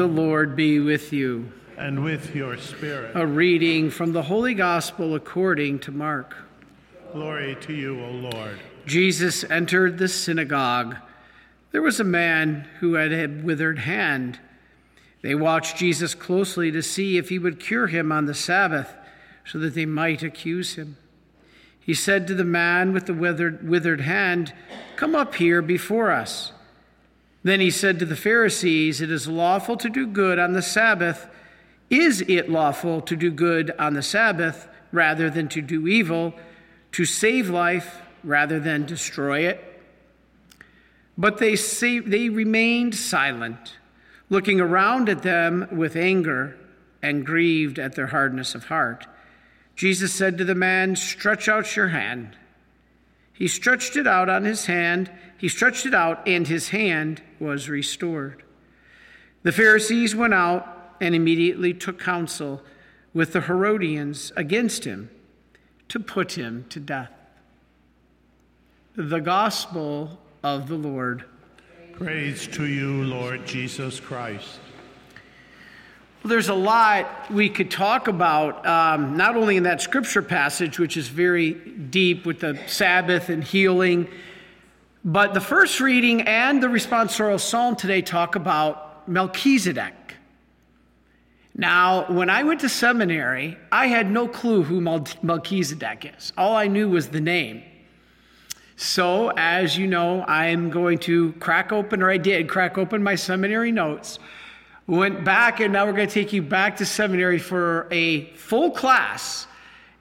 The Lord be with you. And with your spirit. A reading from the Holy Gospel according to Mark. Glory to you, O Lord. Jesus entered the synagogue. There was a man who had a withered hand. They watched Jesus closely to see if he would cure him on the Sabbath, so that they might accuse him. He said to the man with the withered, withered hand, Come up here before us. Then he said to the Pharisees, It is lawful to do good on the Sabbath. Is it lawful to do good on the Sabbath rather than to do evil, to save life rather than destroy it? But they, say, they remained silent, looking around at them with anger and grieved at their hardness of heart. Jesus said to the man, Stretch out your hand. He stretched it out on his hand. He stretched it out, and his hand was restored. The Pharisees went out and immediately took counsel with the Herodians against him to put him to death. The Gospel of the Lord. Praise to you, Lord Jesus Christ. Well, there's a lot we could talk about, um, not only in that scripture passage, which is very deep with the Sabbath and healing, but the first reading and the responsorial psalm today talk about Melchizedek. Now, when I went to seminary, I had no clue who Melchizedek is. All I knew was the name. So, as you know, I'm going to crack open, or I did crack open my seminary notes went back, and now we're going to take you back to seminary for a full class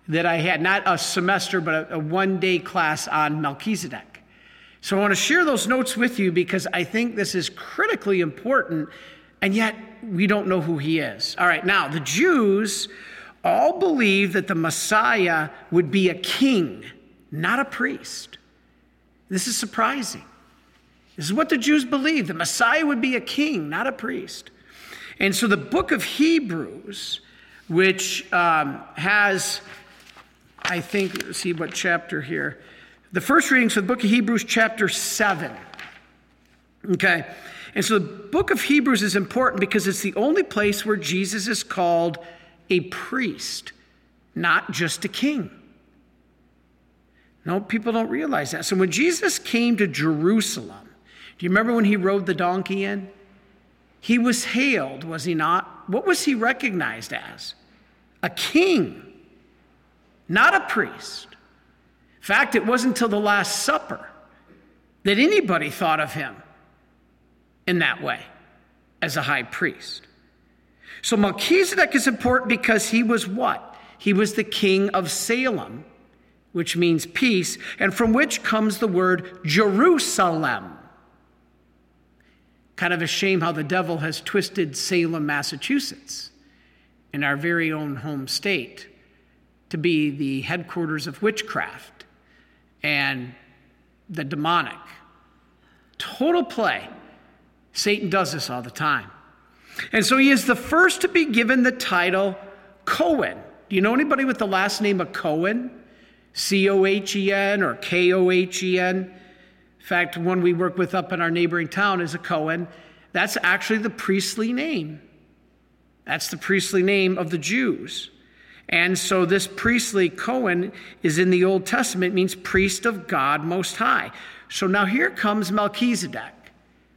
that I had, not a semester, but a, a one day class on Melchizedek. So I want to share those notes with you because I think this is critically important, and yet we don't know who he is. All right, now the Jews all believed that the Messiah would be a king, not a priest. This is surprising. This is what the Jews believed. The Messiah would be a king, not a priest. And so the book of Hebrews, which um, has, I think, see what chapter here. The first reading, so the book of Hebrews, chapter 7. Okay. And so the book of Hebrews is important because it's the only place where Jesus is called a priest, not just a king. No, people don't realize that. So when Jesus came to Jerusalem, do you remember when he rode the donkey in? He was hailed, was he not? What was he recognized as? A king, not a priest. Fact, it wasn't until the Last Supper that anybody thought of him in that way as a high priest. So Melchizedek is important because he was what? He was the king of Salem, which means peace, and from which comes the word Jerusalem. Kind of a shame how the devil has twisted Salem, Massachusetts, in our very own home state, to be the headquarters of witchcraft and the demonic. Total play. Satan does this all the time. And so he is the first to be given the title Cohen. Do you know anybody with the last name of Cohen? C O H E N or K O H E N? In fact, one we work with up in our neighboring town is a Cohen. That's actually the priestly name. That's the priestly name of the Jews. And so this priestly Cohen is in the Old Testament, means priest of God Most High. So now here comes Melchizedek.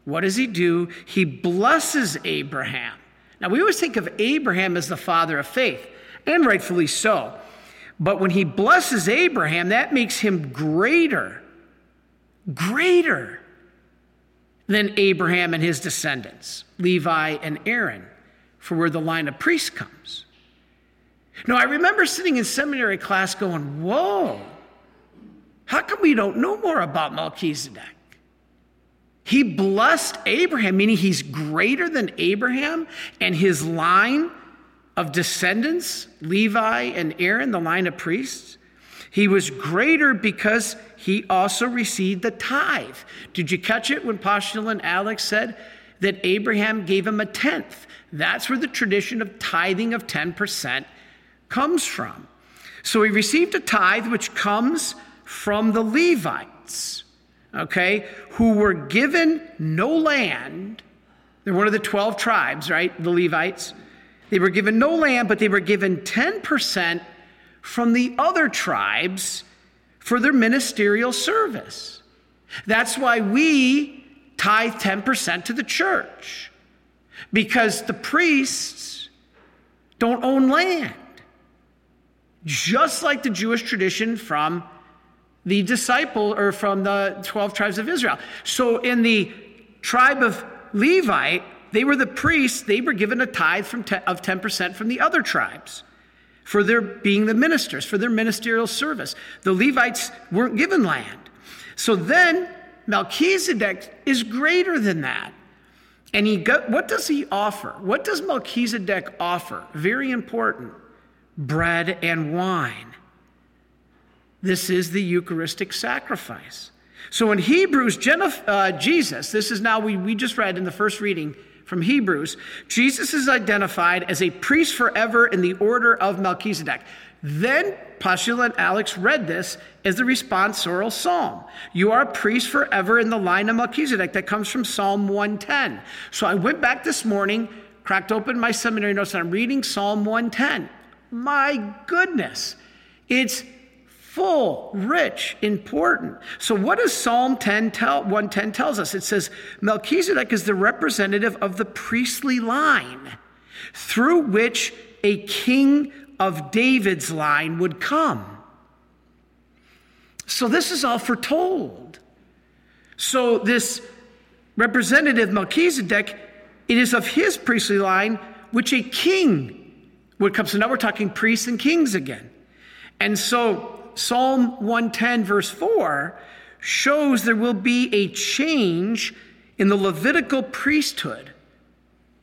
What does he do? He blesses Abraham. Now we always think of Abraham as the father of faith, and rightfully so. But when he blesses Abraham, that makes him greater greater than Abraham and his descendants, Levi and Aaron, for where the line of priests comes. Now, I remember sitting in seminary class going, Whoa, how come we don't know more about Melchizedek? He blessed Abraham, meaning he's greater than Abraham, and his line of descendants, Levi and Aaron, the line of priests, he was greater because he also received the tithe. Did you catch it when postulant Alex said that Abraham gave him a tenth? That's where the tradition of tithing of 10% comes from. So he received a tithe which comes from the Levites, okay, who were given no land They're one of the 12 tribes, right? The Levites. They were given no land, but they were given 10% from the other tribes for their ministerial service. That's why we tithe 10% to the church, because the priests don't own land. Just like the Jewish tradition from the disciple or from the 12 tribes of Israel. So in the tribe of Levi, they were the priests, they were given a tithe from te- of 10% from the other tribes for their being the ministers, for their ministerial service. The Levites weren't given land. So then Melchizedek is greater than that. And he what does he offer? What does Melchizedek offer? Very important bread and wine. This is the Eucharistic sacrifice. So in Hebrews, uh, Jesus, this is now, we, we just read in the first reading from Hebrews, Jesus is identified as a priest forever in the order of Melchizedek. Then postulant Alex read this as the responsorial psalm. You are a priest forever in the line of Melchizedek that comes from Psalm 110. So I went back this morning, cracked open my seminary notes, and I'm reading Psalm 110. My goodness, it's full, rich, important. So what does Psalm 10 tell 110 tells us? It says Melchizedek is the representative of the priestly line through which a king of David's line would come. So this is all foretold. So this representative Melchizedek, it is of his priestly line which a king would come. So now we're talking priests and kings again. And so Psalm 110, verse 4, shows there will be a change in the Levitical priesthood.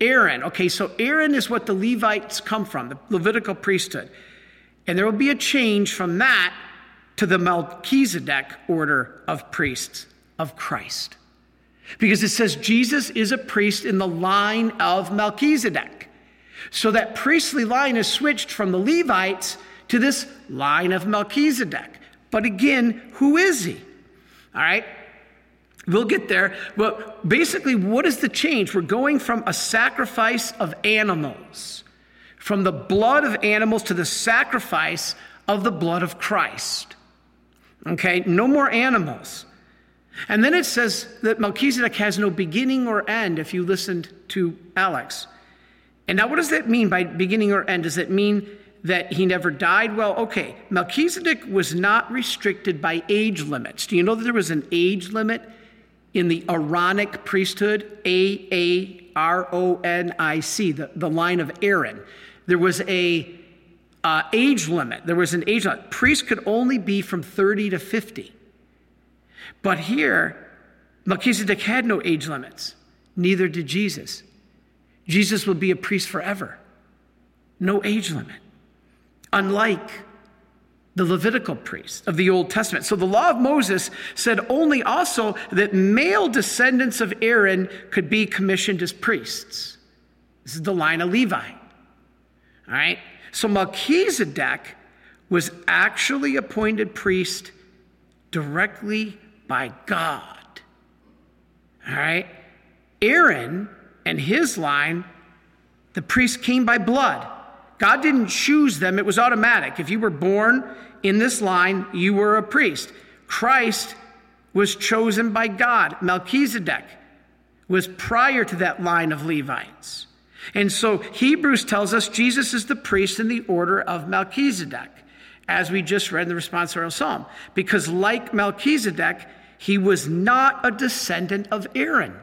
Aaron, okay, so Aaron is what the Levites come from, the Levitical priesthood. And there will be a change from that to the Melchizedek order of priests of Christ. Because it says Jesus is a priest in the line of Melchizedek. So that priestly line is switched from the Levites to this line of Melchizedek. But again, who is he? All right? We'll get there. But basically, what is the change? We're going from a sacrifice of animals, from the blood of animals to the sacrifice of the blood of Christ. Okay? No more animals. And then it says that Melchizedek has no beginning or end, if you listened to Alex. And now, what does that mean by beginning or end? Does it mean that he never died? Well, okay, Melchizedek was not restricted by age limits. Do you know that there was an age limit in the Aaronic priesthood? A A R O N I C, the, the line of Aaron. There was a uh, age limit. There was an age limit. Priests could only be from 30 to 50. But here, Melchizedek had no age limits. Neither did Jesus. Jesus will be a priest forever. No age limit unlike the Levitical priests of the Old Testament. So the law of Moses said only also that male descendants of Aaron could be commissioned as priests. This is the line of Levi. All right? So Melchizedek was actually appointed priest directly by God. All right? Aaron and his line, the priest came by blood. God didn't choose them, it was automatic. If you were born in this line, you were a priest. Christ was chosen by God. Melchizedek was prior to that line of Levites. And so Hebrews tells us Jesus is the priest in the order of Melchizedek, as we just read in the responsorial psalm. Because like Melchizedek, he was not a descendant of Aaron.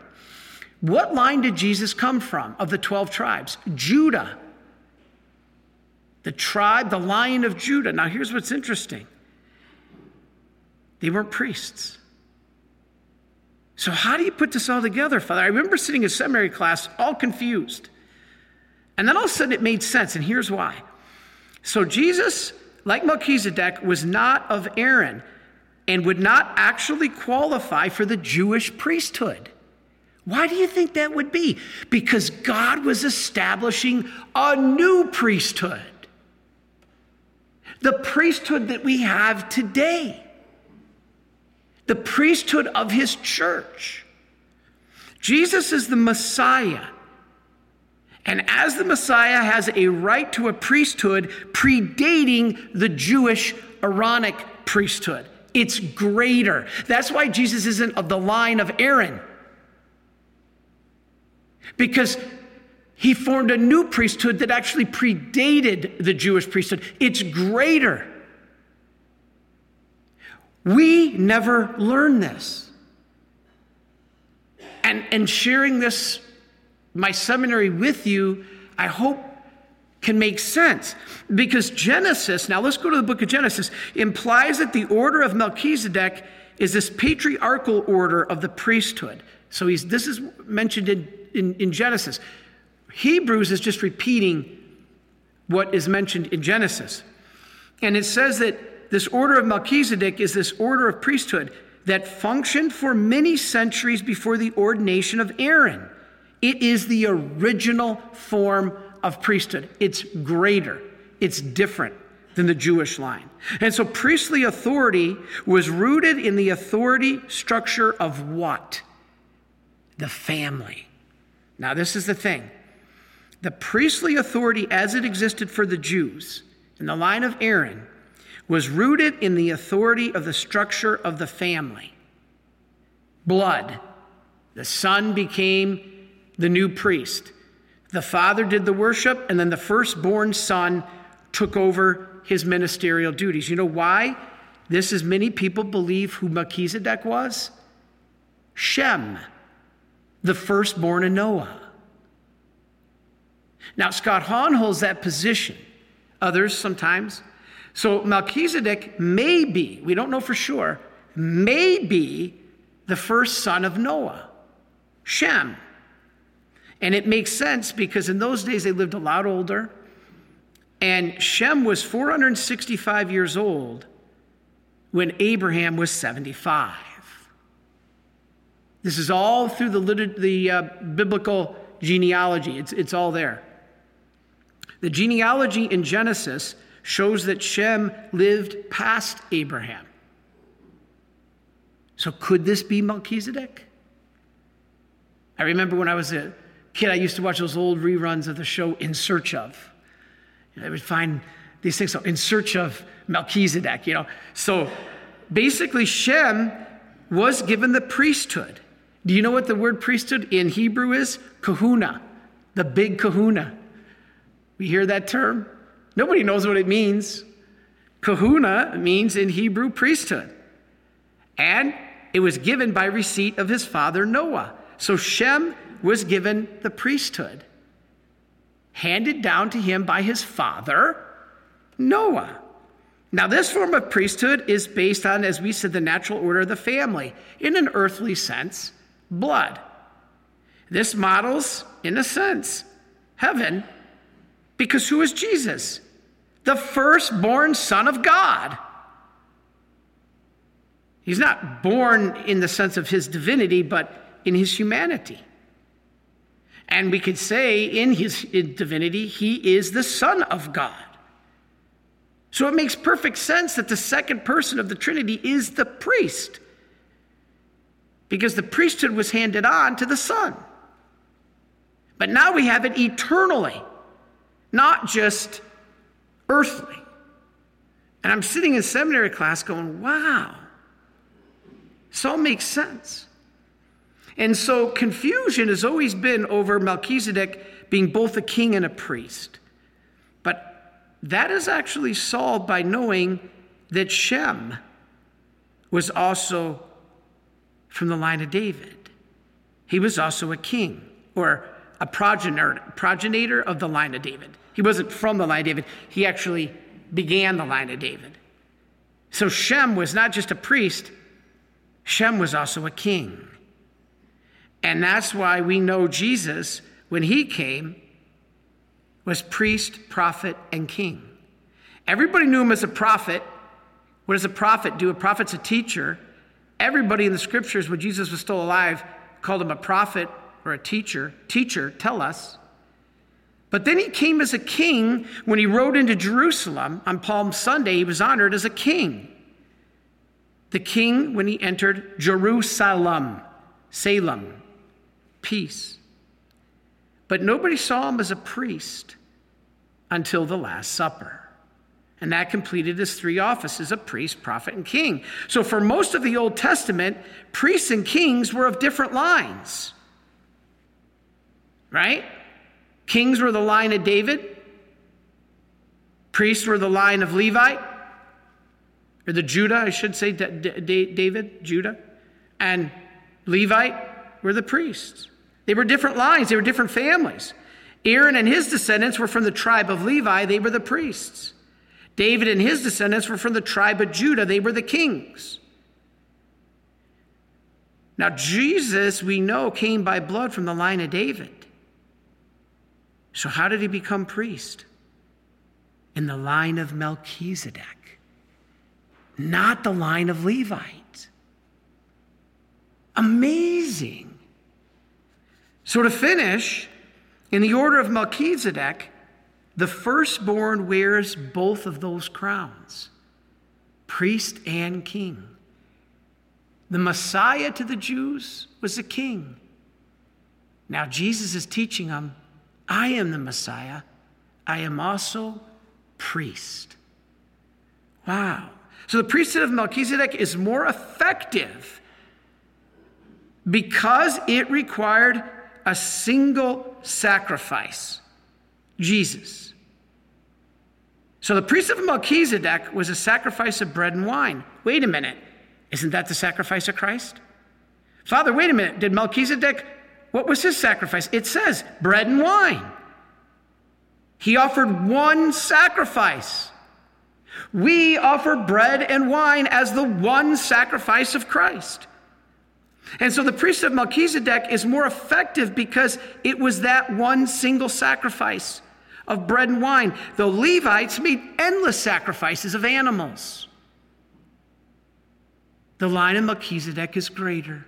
What line did Jesus come from of the 12 tribes? Judah the tribe, the lion of Judah. Now, here's what's interesting they weren't priests. So, how do you put this all together, Father? I remember sitting in seminary class all confused. And then all of a sudden it made sense, and here's why. So, Jesus, like Melchizedek, was not of Aaron and would not actually qualify for the Jewish priesthood. Why do you think that would be? Because God was establishing a new priesthood the priesthood that we have today, the priesthood of his church. Jesus is the Messiah. And as the Messiah has a right to a priesthood predating the Jewish Aaronic priesthood, it's greater. That's why Jesus isn't of the line of Aaron. Because he formed a new priesthood that actually predated the Jewish priesthood. It's greater. We never learn this. And, and sharing this, my seminary with you, I hope can make sense. Because Genesis, now let's go to the book of Genesis, implies that the order of Melchizedek is this patriarchal order of the priesthood. So he's, this is mentioned in, in, in Genesis. Hebrews is just repeating what is mentioned in Genesis. And it says that this order of Melchizedek is this order of priesthood that functioned for many centuries before the ordination of Aaron. It is the original form of priesthood. It's greater, it's different than the Jewish line. And so priestly authority was rooted in the authority structure of what? The family. Now, this is the thing the priestly authority as it existed for the Jews in the line of Aaron was rooted in the authority of the structure of the family. Blood. The son became the new priest. The father did the worship, and then the firstborn son took over his ministerial duties. You know why? This is many people believe who Melchizedek was? Shem, the firstborn of Noah. Now, Scott Hahn holds that position, others sometimes. So Melchizedek may be, we don't know for sure, may be the first son of Noah, Shem. And it makes sense because in those days they lived a lot older. And Shem was 465 years old when Abraham was 75. This is all through the, the uh, biblical genealogy, it's, it's all there. The genealogy in Genesis shows that Shem lived past Abraham. So, could this be Melchizedek? I remember when I was a kid, I used to watch those old reruns of the show In Search of. I would find these things, so In Search of Melchizedek, you know. So, basically, Shem was given the priesthood. Do you know what the word priesthood in Hebrew is? Kahuna, the big kahuna. We hear that term? Nobody knows what it means. Kahuna means in Hebrew priesthood. And it was given by receipt of his father Noah. So Shem was given the priesthood, handed down to him by his father Noah. Now, this form of priesthood is based on, as we said, the natural order of the family, in an earthly sense, blood. This models, in a sense, heaven because who is Jesus? The firstborn Son of God. He's not born in the sense of his divinity, but in his humanity. And we could say in his divinity, he is the Son of God. So it makes perfect sense that the second person of the Trinity is the priest, because the priesthood was handed on to the Son. But now we have it eternally not just earthly. And I'm sitting in seminary class going, wow, this all makes sense. And so confusion has always been over Melchizedek being both a king and a priest. But that is actually solved by knowing that Shem was also from the line of David. He was also a king, or a progenitor, progenitor of the line of David. He wasn't from the line of David, he actually began the line of David. So Shem was not just a priest, Shem was also a king. And that's why we know Jesus, when he came, was priest, prophet, and king. Everybody knew him as a prophet. What does a prophet do? A prophet's a teacher. Everybody in the scriptures, when Jesus was still alive, called him a prophet or a teacher, teacher, tell us. But then he came as a king when he rode into Jerusalem on Palm Sunday. He was honored as a king. The king when he entered Jerusalem, Salem. peace. But nobody saw him as a priest until the Last Supper. And that completed his three offices of priest, prophet, and king. So, for most of the Old Testament, priests and kings were of different lines. Right? Kings were the line of David, priests were the line of Levi, or the Judah, I should say, David, Judah, and Levite were the priests. They were different lines, they were different families. Aaron and his descendants were from the tribe of Levi, they were the priests. David and his descendants were from the tribe of Judah, they were the kings. Now, Jesus, we know, came by blood from the line of David. So, how did he become priest? In the line of Melchizedek, not the line of Levite. Amazing. So, to finish, in the order of Melchizedek, the firstborn wears both of those crowns priest and king. The Messiah to the Jews was a king. Now, Jesus is teaching them I am the Messiah, I am also priest. Wow. So the priesthood of Melchizedek is more effective because it required a single sacrifice Jesus. So the priest of Melchizedek was a sacrifice of bread and wine. Wait a minute. Isn't that the sacrifice of Christ? Father, wait a minute. Did Melchizedek, what was his sacrifice? It says bread and wine. He offered one sacrifice. We offer bread and wine as the one sacrifice of Christ. And so the priest of Melchizedek is more effective because it was that one single sacrifice of bread and wine. The Levites made endless sacrifices of animals. The line of Melchizedek is greater.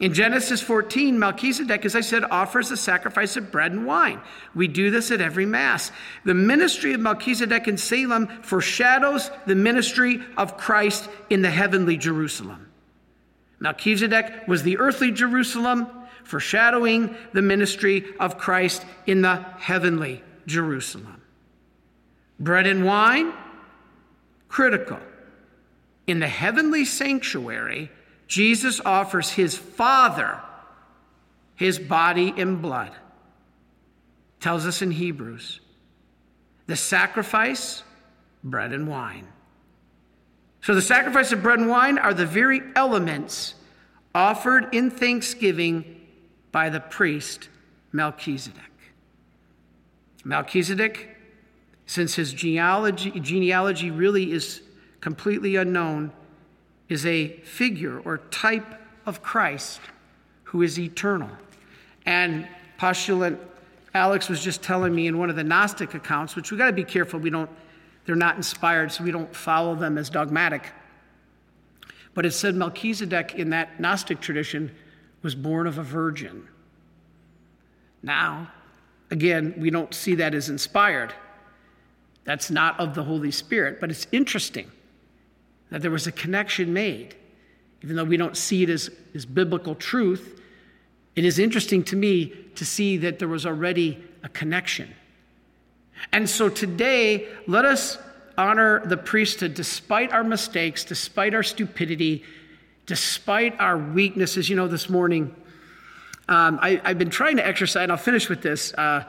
In Genesis 14, Melchizedek, as I said, offers the sacrifice of bread and wine. We do this at every Mass. The ministry of Melchizedek in Salem foreshadows the ministry of Christ in the heavenly Jerusalem. Melchizedek was the earthly Jerusalem, foreshadowing the ministry of Christ in the heavenly Jerusalem. Bread and wine, critical. In the heavenly sanctuary, Jesus offers his Father his body and blood. Tells us in Hebrews. The sacrifice, bread and wine. So the sacrifice of bread and wine are the very elements offered in thanksgiving by the priest Melchizedek. Melchizedek, since his genealogy, genealogy really is completely unknown, is a figure or type of Christ who is eternal. And postulant Alex was just telling me in one of the Gnostic accounts, which we got to be careful we don't they're not inspired, so we don't follow them as dogmatic. But it said Melchizedek in that Gnostic tradition was born of a virgin. Now, again, we don't see that as inspired. That's not of the Holy Spirit, but it's interesting that there was a connection made. Even though we don't see it as, as biblical truth, it is interesting to me to see that there was already a connection. And so today, let us honor the priesthood despite our mistakes, despite our stupidity, despite our weaknesses. You know, this morning, um, I, have been trying to exercise, and I'll finish with this. Uh,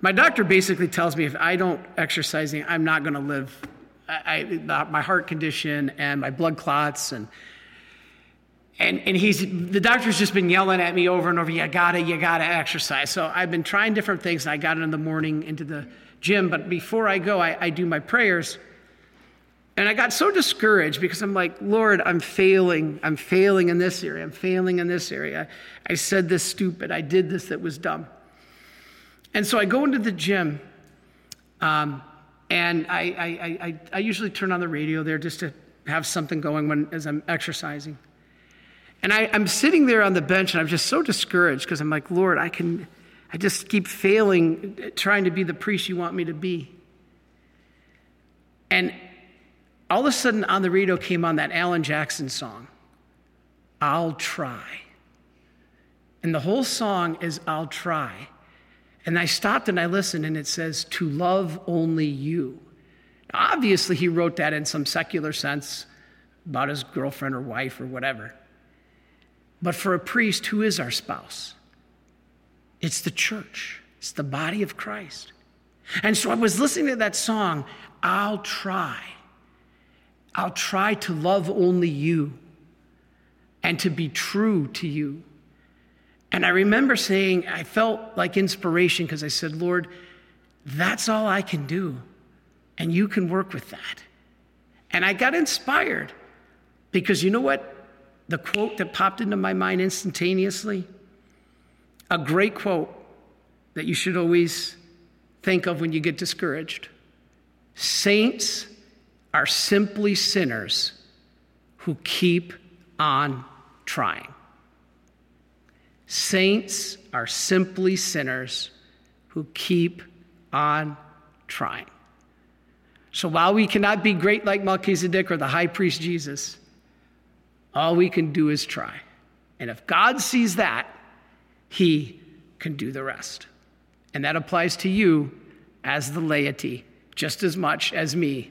my doctor basically tells me if I don't exercise, I'm not going to live. I, I, my heart condition and my blood clots and and and he's the doctor's just been yelling at me over and over. You gotta, you gotta exercise. So I've been trying different things. I got in the morning into the gym, but before I go, I, I do my prayers. And I got so discouraged because I'm like, Lord, I'm failing. I'm failing in this area. I'm failing in this area. I said this stupid. I did this that was dumb. And so I go into the gym, um, and I, I, I, I, usually turn on the radio there just to have something going when, as I'm exercising. And I, I'm sitting there on the bench, and I'm just so discouraged because I'm like, Lord, I can, I just keep failing trying to be the priest you want me to be. And all of a sudden on the radio came on that Alan Jackson song, I'll Try. And the whole song is I'll try. And I stopped and I listened, and it says, To love only you. Now, obviously, he wrote that in some secular sense about his girlfriend or wife or whatever. But for a priest, who is our spouse? It's the church, it's the body of Christ. And so I was listening to that song, I'll try. I'll try to love only you and to be true to you. And I remember saying, I felt like inspiration because I said, Lord, that's all I can do. And you can work with that. And I got inspired because you know what? The quote that popped into my mind instantaneously? A great quote that you should always think of when you get discouraged. Saints are simply sinners who keep on trying. Saints are simply sinners who keep on trying. So while we cannot be great like Melchizedek or the high priest Jesus, all we can do is try. And if God sees that, he can do the rest. And that applies to you as the laity just as much as me,